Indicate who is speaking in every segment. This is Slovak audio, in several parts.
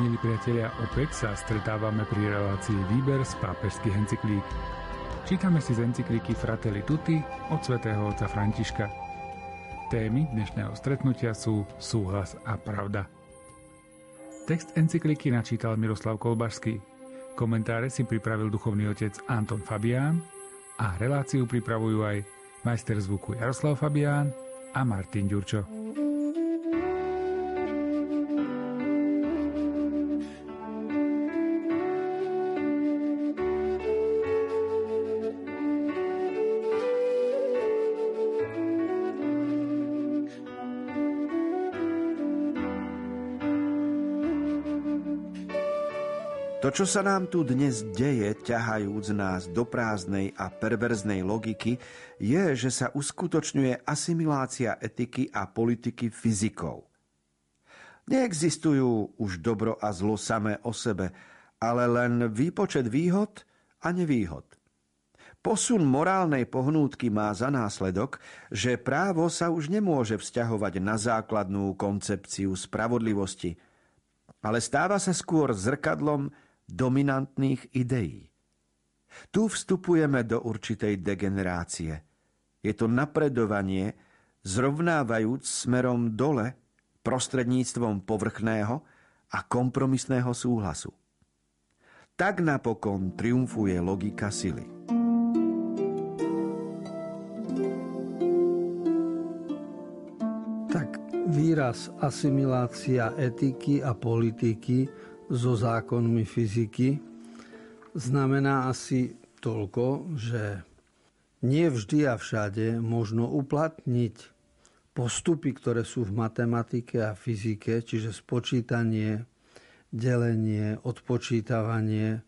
Speaker 1: Milí priatelia, opäť sa stretávame pri relácii Výber z pápežských encyklík. Čítame si z encykliky Fratelli Tutti od svätého otca Františka. Témy dnešného stretnutia sú súhlas a pravda. Text encykliky načítal Miroslav Kolbašský. Komentáre si pripravil duchovný otec Anton Fabián a reláciu pripravujú aj majster zvuku Jaroslav Fabián a Martin Ďurčo.
Speaker 2: To, čo sa nám tu dnes deje, ťahajúc nás do prázdnej a perverznej logiky, je, že sa uskutočňuje asimilácia etiky a politiky fyzikov. Neexistujú už dobro a zlo samé o sebe, ale len výpočet výhod a nevýhod. Posun morálnej pohnútky má za následok, že právo sa už nemôže vzťahovať na základnú koncepciu spravodlivosti, ale stáva sa skôr zrkadlom dominantných ideí. Tu vstupujeme do určitej degenerácie. Je to napredovanie, zrovnávajúc smerom dole prostredníctvom povrchného a kompromisného súhlasu. Tak napokon triumfuje logika sily.
Speaker 3: Tak výraz asimilácia etiky a politiky so zákonmi fyziky, znamená asi toľko, že nie vždy a všade možno uplatniť postupy, ktoré sú v matematike a fyzike, čiže spočítanie, delenie, odpočítavanie.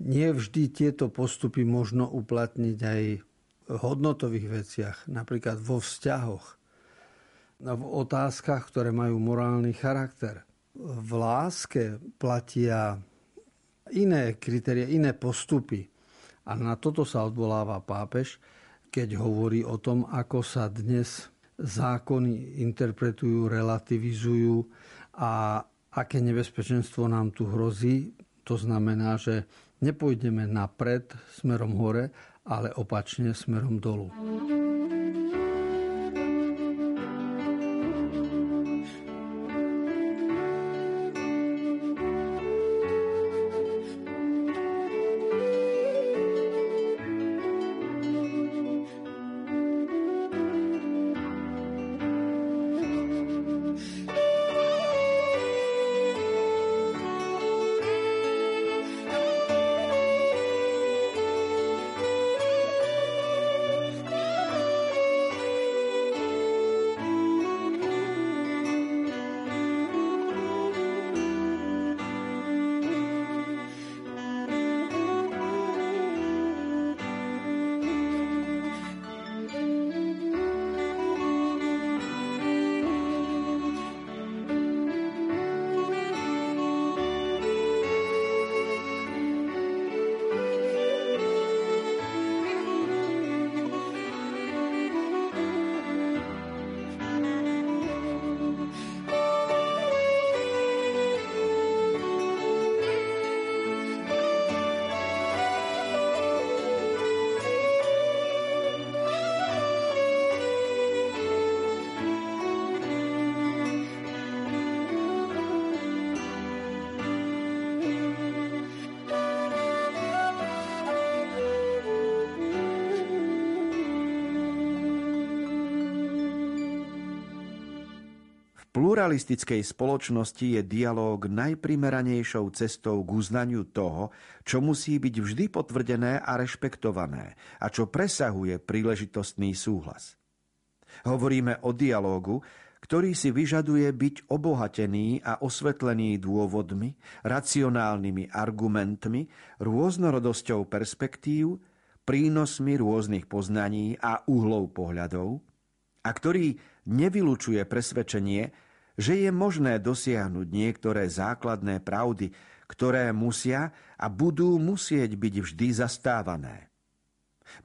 Speaker 3: Nie vždy tieto postupy možno uplatniť aj v hodnotových veciach, napríklad vo vzťahoch, v otázkach, ktoré majú morálny charakter v láske platia iné kritérie, iné postupy. A na toto sa odvoláva pápež, keď hovorí o tom, ako sa dnes zákony interpretujú, relativizujú a aké nebezpečenstvo nám tu hrozí. To znamená, že nepôjdeme napred smerom hore, ale opačne smerom dolu.
Speaker 2: Pluralistickej spoločnosti je dialóg najprimeranejšou cestou k uznaniu toho, čo musí byť vždy potvrdené a rešpektované a čo presahuje príležitostný súhlas. Hovoríme o dialógu, ktorý si vyžaduje byť obohatený a osvetlený dôvodmi, racionálnymi argumentmi, rôznorodosťou perspektív, prínosmi rôznych poznaní a uhlov pohľadov, a ktorý nevylučuje presvedčenie, že je možné dosiahnuť niektoré základné pravdy, ktoré musia a budú musieť byť vždy zastávané.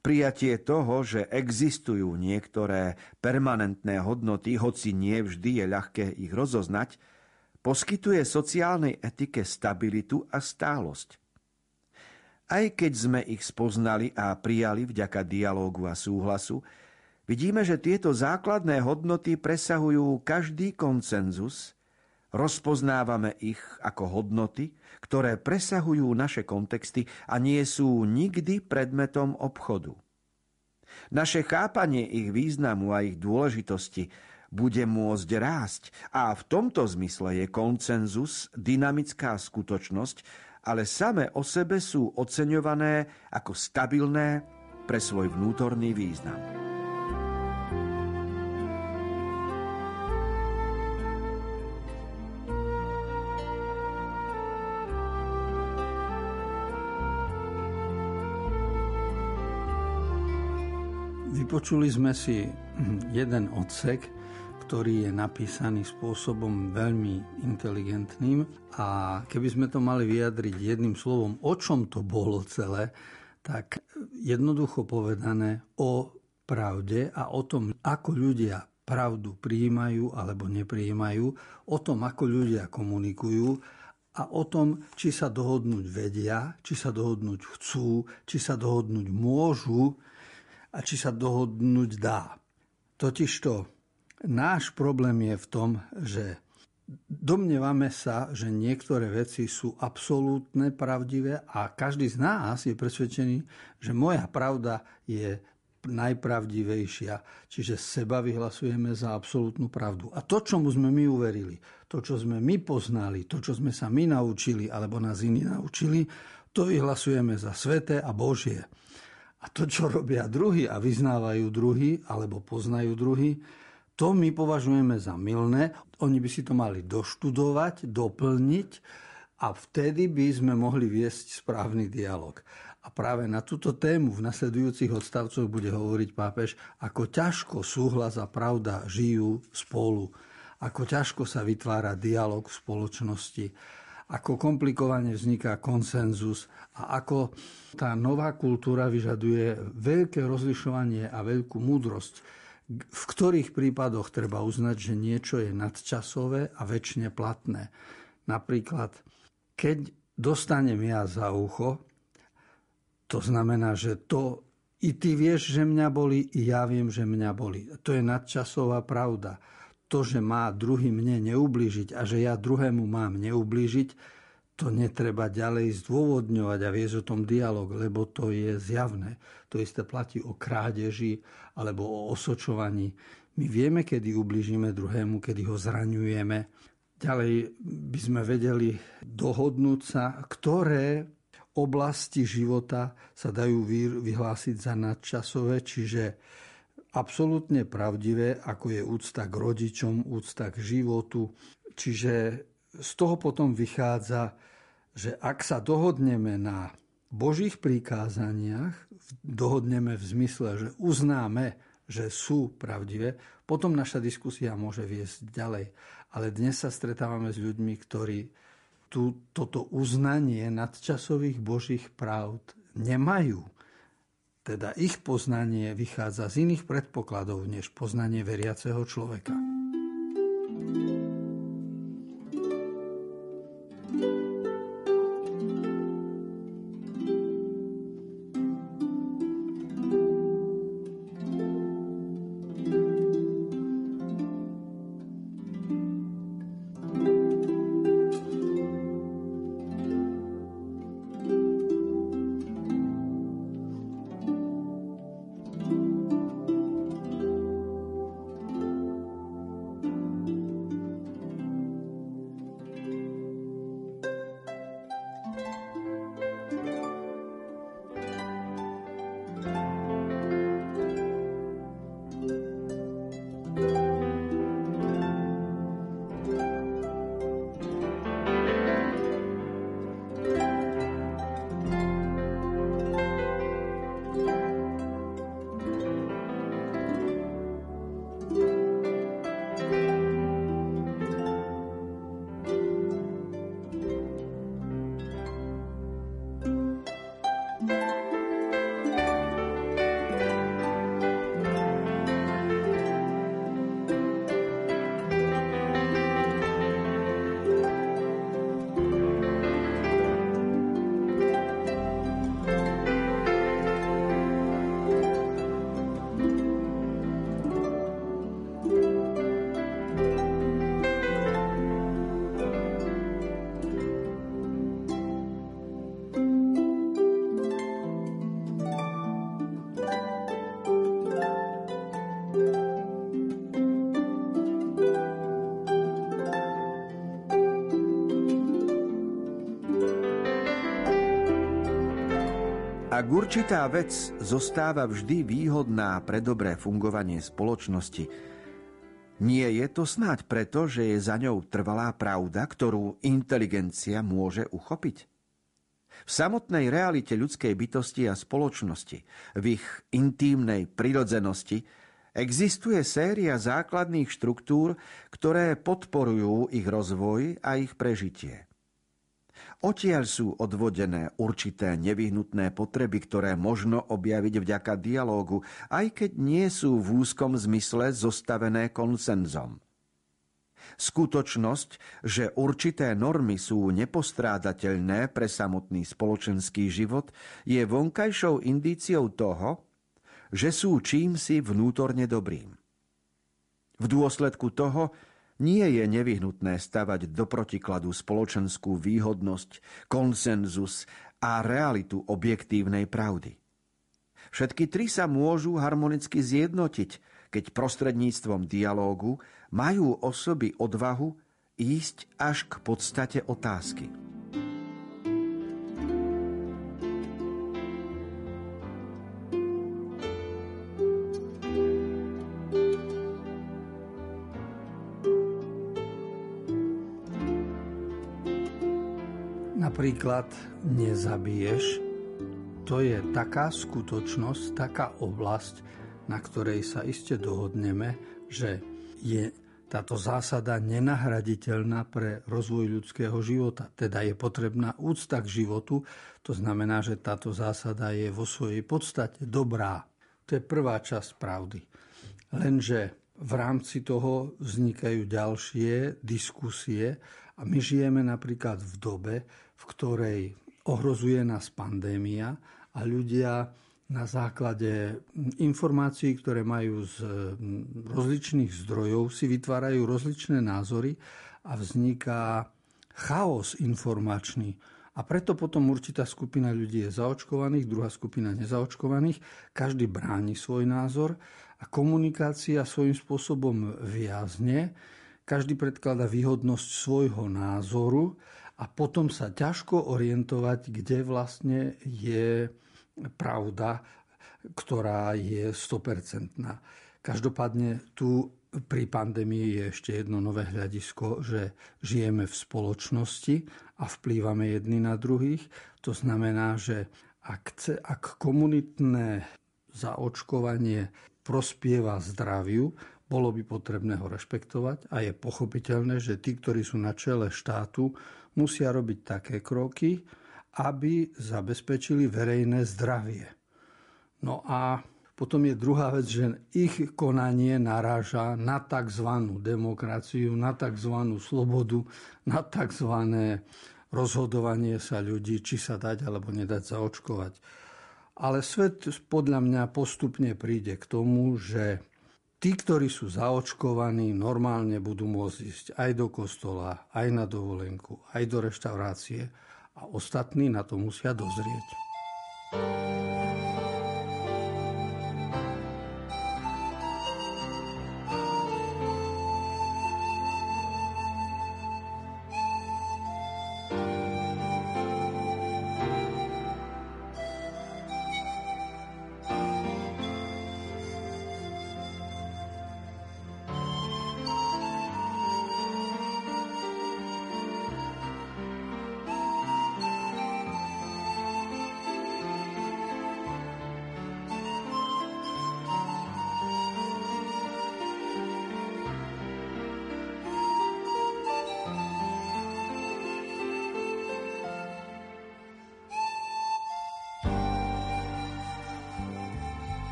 Speaker 2: Prijatie toho, že existujú niektoré permanentné hodnoty, hoci nie vždy je ľahké ich rozoznať, poskytuje sociálnej etike stabilitu a stálosť. Aj keď sme ich spoznali a prijali vďaka dialógu a súhlasu, vidíme, že tieto základné hodnoty presahujú každý koncenzus, rozpoznávame ich ako hodnoty, ktoré presahujú naše kontexty a nie sú nikdy predmetom obchodu. Naše chápanie ich významu a ich dôležitosti bude môcť rásť a v tomto zmysle je koncenzus dynamická skutočnosť, ale same o sebe sú oceňované ako stabilné pre svoj vnútorný význam.
Speaker 3: Vypočuli sme si jeden odsek, ktorý je napísaný spôsobom veľmi inteligentným a keby sme to mali vyjadriť jedným slovom, o čom to bolo celé, tak jednoducho povedané o pravde a o tom, ako ľudia pravdu prijímajú alebo neprijímajú, o tom, ako ľudia komunikujú a o tom, či sa dohodnúť vedia, či sa dohodnúť chcú, či sa dohodnúť môžu a či sa dohodnúť dá. Totižto Náš problém je v tom, že domnievame sa, že niektoré veci sú absolútne pravdivé a každý z nás je presvedčený, že moja pravda je najpravdivejšia. Čiže seba vyhlasujeme za absolútnu pravdu. A to, čomu sme my uverili, to, čo sme my poznali, to, čo sme sa my naučili, alebo nás iní naučili, to vyhlasujeme za sveté a Božie. A to, čo robia druhý a vyznávajú druhý, alebo poznajú druhý, to my považujeme za milné. Oni by si to mali doštudovať, doplniť a vtedy by sme mohli viesť správny dialog. A práve na túto tému v nasledujúcich odstavcoch bude hovoriť pápež, ako ťažko súhlas a pravda žijú spolu, ako ťažko sa vytvára dialog v spoločnosti, ako komplikovane vzniká konsenzus a ako tá nová kultúra vyžaduje veľké rozlišovanie a veľkú múdrosť v ktorých prípadoch treba uznať, že niečo je nadčasové a väčšine platné. Napríklad, keď dostanem ja za ucho, to znamená, že to i ty vieš, že mňa boli, i ja viem, že mňa boli. To je nadčasová pravda. To, že má druhý mne neublížiť a že ja druhému mám neublížiť, to netreba ďalej zdôvodňovať a viesť o tom dialog, lebo to je zjavné. To isté platí o krádeži alebo o osočovaní. My vieme, kedy ubližíme druhému, kedy ho zraňujeme. Ďalej by sme vedeli dohodnúť sa, ktoré oblasti života sa dajú vyhlásiť za nadčasové, čiže absolútne pravdivé, ako je úcta k rodičom, úcta k životu. Čiže z toho potom vychádza, že ak sa dohodneme na Božích prikázaniach, dohodneme v zmysle, že uznáme, že sú pravdivé, potom naša diskusia môže viesť ďalej. Ale dnes sa stretávame s ľuďmi, ktorí tú, toto uznanie nadčasových Božích pravd nemajú. Teda ich poznanie vychádza z iných predpokladov, než poznanie veriaceho človeka.
Speaker 2: Ak určitá vec zostáva vždy výhodná pre dobré fungovanie spoločnosti, nie je to snáď preto, že je za ňou trvalá pravda, ktorú inteligencia môže uchopiť? V samotnej realite ľudskej bytosti a spoločnosti, v ich intímnej prirodzenosti, existuje séria základných štruktúr, ktoré podporujú ich rozvoj a ich prežitie. Odtiaľ sú odvodené určité nevyhnutné potreby, ktoré možno objaviť vďaka dialógu, aj keď nie sú v úzkom zmysle zostavené konsenzom. Skutočnosť, že určité normy sú nepostrádateľné pre samotný spoločenský život, je vonkajšou indíciou toho, že sú čím si vnútorne dobrým. V dôsledku toho nie je nevyhnutné stavať do protikladu spoločenskú výhodnosť, konsenzus a realitu objektívnej pravdy. Všetky tri sa môžu harmonicky zjednotiť, keď prostredníctvom dialógu majú osoby odvahu ísť až k podstate otázky.
Speaker 3: Napríklad nezabiješ, to je taká skutočnosť, taká oblasť, na ktorej sa iste dohodneme, že je táto zásada nenahraditeľná pre rozvoj ľudského života. Teda je potrebná úcta k životu, to znamená, že táto zásada je vo svojej podstate dobrá. To je prvá časť pravdy. Lenže v rámci toho vznikajú ďalšie diskusie a my žijeme napríklad v dobe, v ktorej ohrozuje nás pandémia a ľudia na základe informácií, ktoré majú z rozličných zdrojov, si vytvárajú rozličné názory a vzniká chaos informačný. A preto potom určitá skupina ľudí je zaočkovaných, druhá skupina nezaočkovaných. Každý bráni svoj názor a komunikácia svojím spôsobom viazne. Každý predklada výhodnosť svojho názoru a potom sa ťažko orientovať, kde vlastne je pravda, ktorá je 100%. Každopádne tu pri pandémii je ešte jedno nové hľadisko, že žijeme v spoločnosti a vplývame jedni na druhých. To znamená, že ak, ak komunitné zaočkovanie prospieva zdraviu, bolo by potrebné ho rešpektovať a je pochopiteľné, že tí, ktorí sú na čele štátu, musia robiť také kroky, aby zabezpečili verejné zdravie. No a potom je druhá vec, že ich konanie naráža na tzv. demokraciu, na tzv. slobodu, na tzv. rozhodovanie sa ľudí, či sa dať alebo nedať zaočkovať. Ale svet podľa mňa postupne príde k tomu, že tí, ktorí sú zaočkovaní, normálne budú môcť ísť aj do kostola, aj na dovolenku, aj do reštaurácie a ostatní na to musia dozrieť.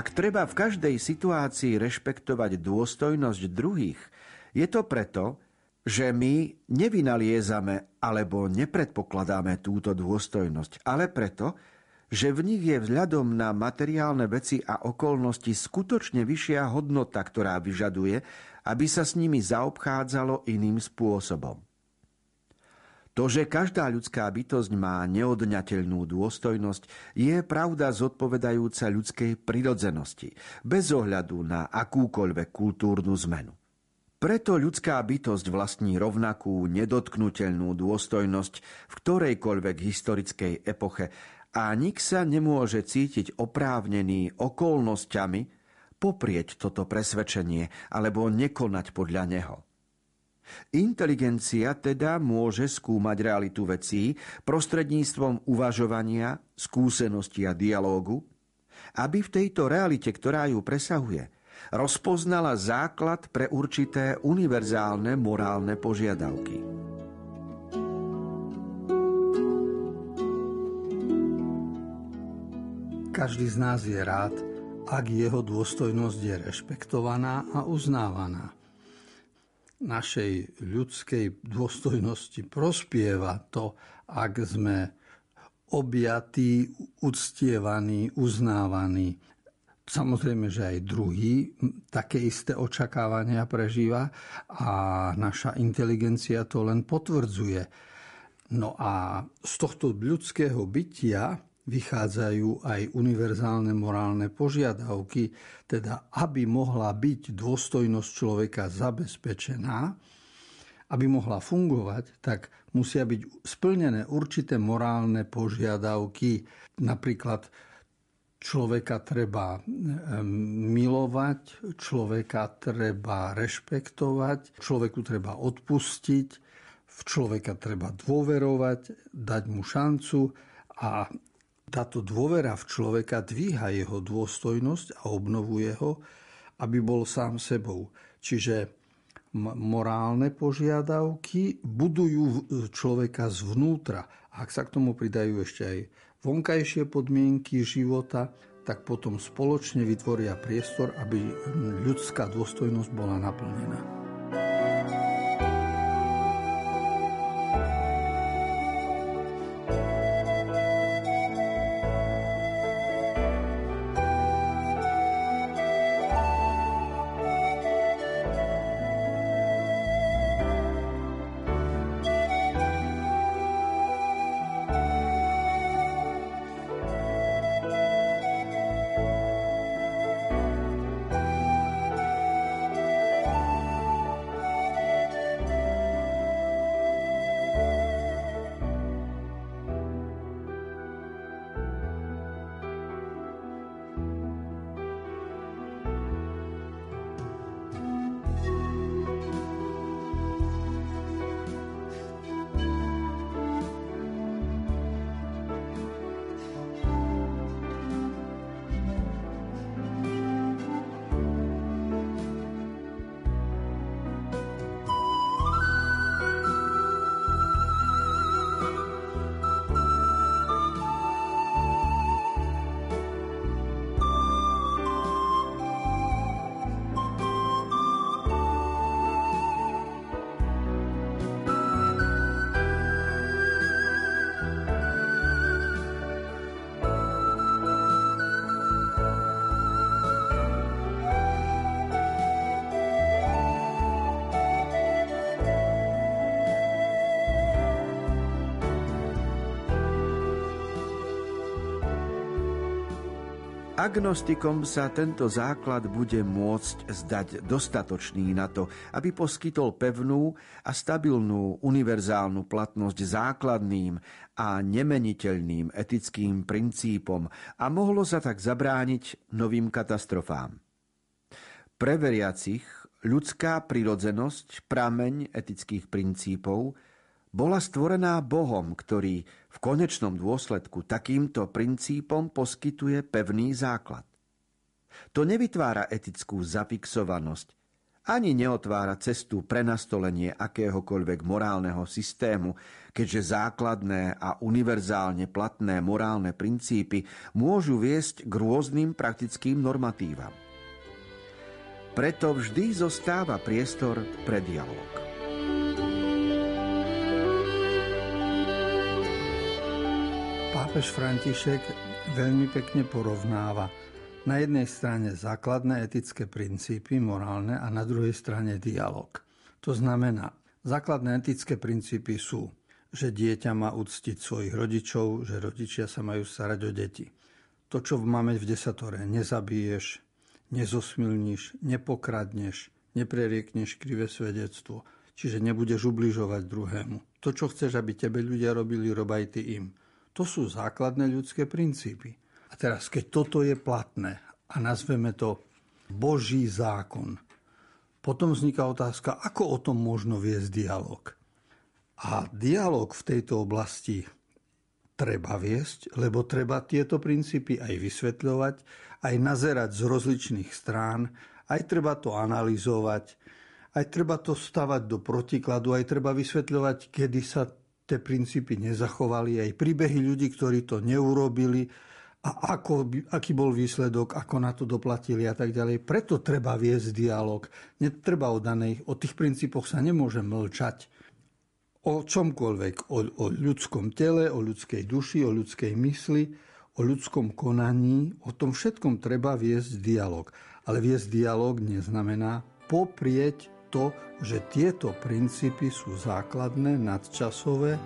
Speaker 2: Ak treba v každej situácii rešpektovať dôstojnosť druhých, je to preto, že my nevynaliezame alebo nepredpokladáme túto dôstojnosť, ale preto, že v nich je vzhľadom na materiálne veci a okolnosti skutočne vyššia hodnota, ktorá vyžaduje, aby sa s nimi zaobchádzalo iným spôsobom. To, že každá ľudská bytosť má neodňateľnú dôstojnosť, je pravda zodpovedajúca ľudskej prirodzenosti, bez ohľadu na akúkoľvek kultúrnu zmenu. Preto ľudská bytosť vlastní rovnakú nedotknutelnú dôstojnosť v ktorejkoľvek historickej epoche a nik sa nemôže cítiť oprávnený okolnosťami poprieť toto presvedčenie alebo nekonať podľa neho. Inteligencia teda môže skúmať realitu vecí prostredníctvom uvažovania, skúsenosti a dialógu, aby v tejto realite, ktorá ju presahuje – rozpoznala základ pre určité univerzálne morálne požiadavky.
Speaker 3: Každý z nás je rád, ak jeho dôstojnosť je rešpektovaná a uznávaná. Našej ľudskej dôstojnosti prospieva to, ak sme objatí, uctievaní, uznávaní Samozrejme, že aj druhý také isté očakávania prežíva a naša inteligencia to len potvrdzuje. No a z tohto ľudského bytia vychádzajú aj univerzálne morálne požiadavky, teda aby mohla byť dôstojnosť človeka zabezpečená, aby mohla fungovať, tak musia byť splnené určité morálne požiadavky, napríklad Človeka treba milovať, človeka treba rešpektovať, človeku treba odpustiť, v človeka treba dôverovať, dať mu šancu a táto dôvera v človeka dvíha jeho dôstojnosť a obnovuje ho, aby bol sám sebou. Čiže morálne požiadavky budujú človeka zvnútra. Ak sa k tomu pridajú ešte aj vonkajšie podmienky života, tak potom spoločne vytvoria priestor, aby ľudská dôstojnosť bola naplnená.
Speaker 2: Agnostikom sa tento základ bude môcť zdať dostatočný na to, aby poskytol pevnú a stabilnú univerzálnu platnosť základným a nemeniteľným etickým princípom a mohlo sa tak zabrániť novým katastrofám. Pre veriacich ľudská prirodzenosť, prameň etických princípov, bola stvorená Bohom, ktorý v konečnom dôsledku takýmto princípom poskytuje pevný základ. To nevytvára etickú zafixovanosť, ani neotvára cestu pre nastolenie akéhokoľvek morálneho systému, keďže základné a univerzálne platné morálne princípy môžu viesť k rôznym praktickým normatívam. Preto vždy zostáva priestor pre dialog.
Speaker 3: Pápež František veľmi pekne porovnáva na jednej strane základné etické princípy morálne a na druhej strane dialog. To znamená, základné etické princípy sú, že dieťa má uctiť svojich rodičov, že rodičia sa majú starať o deti. To, čo máme v desatore, nezabiješ, nezosmilníš, nepokradneš, nepreriekneš krivé svedectvo, čiže nebudeš ubližovať druhému. To, čo chceš, aby tebe ľudia robili, rob aj ty im. To sú základné ľudské princípy. A teraz, keď toto je platné a nazveme to Boží zákon, potom vzniká otázka, ako o tom možno viesť dialog. A dialog v tejto oblasti treba viesť, lebo treba tieto princípy aj vysvetľovať, aj nazerať z rozličných strán, aj treba to analyzovať, aj treba to stavať do protikladu, aj treba vysvetľovať, kedy sa tie princípy nezachovali, aj príbehy ľudí, ktorí to neurobili, a ako, aký bol výsledok, ako na to doplatili a tak ďalej. Preto treba viesť dialog. Netreba o danej, o tých princípoch sa nemôže mlčať. O čomkoľvek, o, o ľudskom tele, o ľudskej duši, o ľudskej mysli, o ľudskom konaní, o tom všetkom treba viesť dialog. Ale viesť dialog neznamená poprieť to, že tieto princípy sú základné, nadčasové,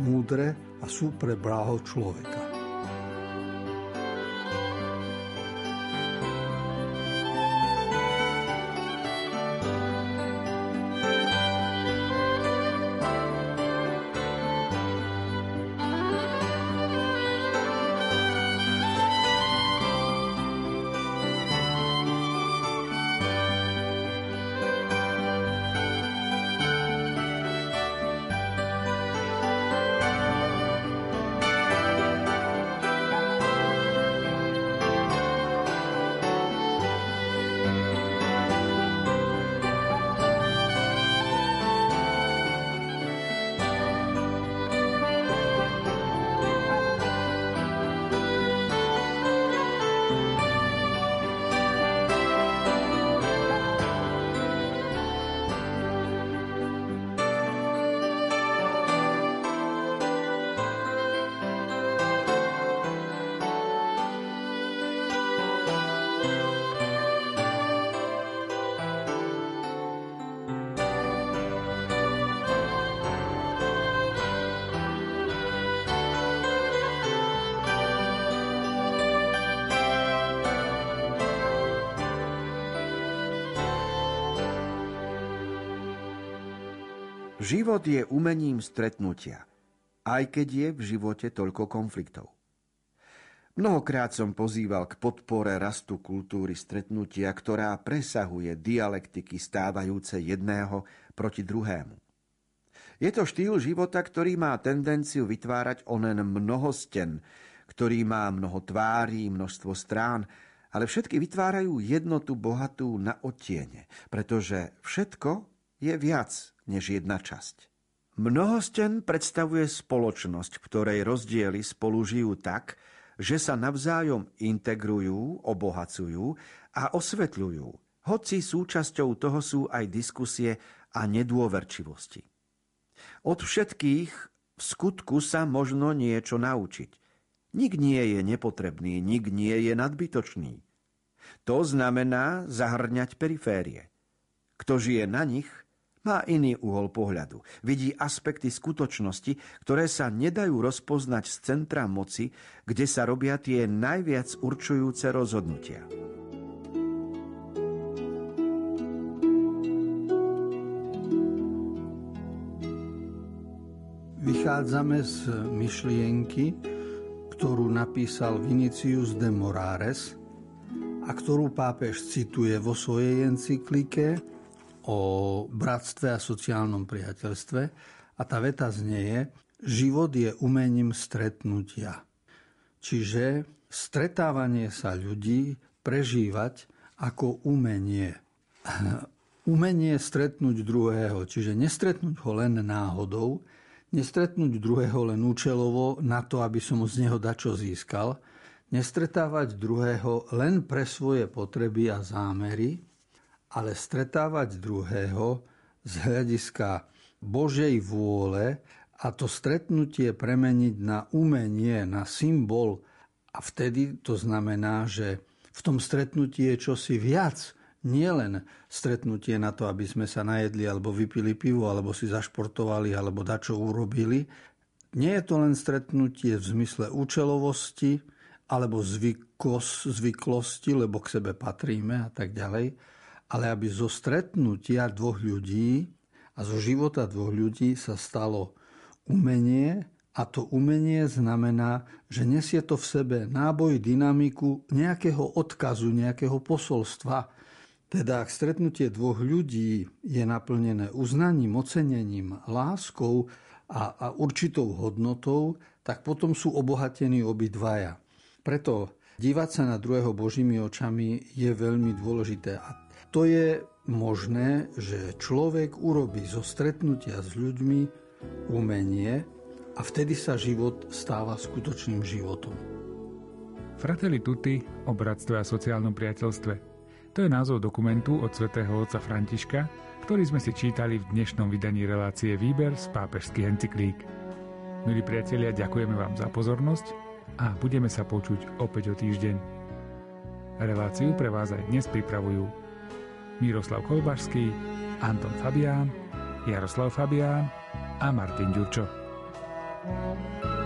Speaker 3: múdre a sú pre bláho človeka.
Speaker 2: Život je umením stretnutia, aj keď je v živote toľko konfliktov. Mnohokrát som pozýval k podpore rastu kultúry stretnutia, ktorá presahuje dialektiky stávajúce jedného proti druhému. Je to štýl života, ktorý má tendenciu vytvárať onen mnohosten, ktorý má mnoho tvárí, množstvo strán, ale všetky vytvárajú jednotu bohatú na odtiene, pretože všetko je viac než jedna časť. Mnohosten predstavuje spoločnosť, ktorej rozdiely spolu žijú tak, že sa navzájom integrujú, obohacujú a osvetľujú, hoci súčasťou toho sú aj diskusie a nedôverčivosti. Od všetkých v skutku sa možno niečo naučiť. Nik nie je nepotrebný, nik nie je nadbytočný. To znamená zahrňať periférie. Kto žije na nich, má iný uhol pohľadu. Vidí aspekty skutočnosti, ktoré sa nedajú rozpoznať z centra moci, kde sa robia tie najviac určujúce rozhodnutia.
Speaker 3: Vychádzame z myšlienky, ktorú napísal Vinicius de Morares a ktorú pápež cituje vo svojej encyklike o bratstve a sociálnom priateľstve a tá veta znieje, život je umením stretnutia. Čiže stretávanie sa ľudí prežívať ako umenie. umenie stretnúť druhého, čiže nestretnúť ho len náhodou, nestretnúť druhého len účelovo na to, aby som z neho dačo získal, nestretávať druhého len pre svoje potreby a zámery, ale stretávať druhého z hľadiska Božej vôle a to stretnutie premeniť na umenie, na symbol. A vtedy to znamená, že v tom stretnutí je čosi viac, nielen stretnutie na to, aby sme sa najedli alebo vypili pivo, alebo si zašportovali, alebo dačo urobili. Nie je to len stretnutie v zmysle účelovosti alebo zvykos, zvyklosti, lebo k sebe patríme a tak ďalej, ale aby zo stretnutia dvoch ľudí a zo života dvoch ľudí sa stalo umenie a to umenie znamená, že nesie to v sebe náboj, dynamiku nejakého odkazu, nejakého posolstva, teda ak stretnutie dvoch ľudí je naplnené uznaním, ocenením, láskou a, a určitou hodnotou, tak potom sú obohatení obidvaja. Preto dívať sa na druhého Božími očami je veľmi dôležité. A to je možné, že človek urobí zo stretnutia s ľuďmi umenie a vtedy sa život stáva skutočným životom.
Speaker 1: Fratelli Tutti o bratstve a sociálnom priateľstve – to je názov dokumentu od svätého otca Františka, ktorý sme si čítali v dnešnom vydaní relácie Výber z pápežských encyklík. Milí priatelia, ďakujeme vám za pozornosť a budeme sa počuť opäť o týždeň. Reláciu pre vás aj dnes pripravujú Miroslav Kolbašský, Anton Fabián, Jaroslav Fabián a Martin Ďurčo. thank you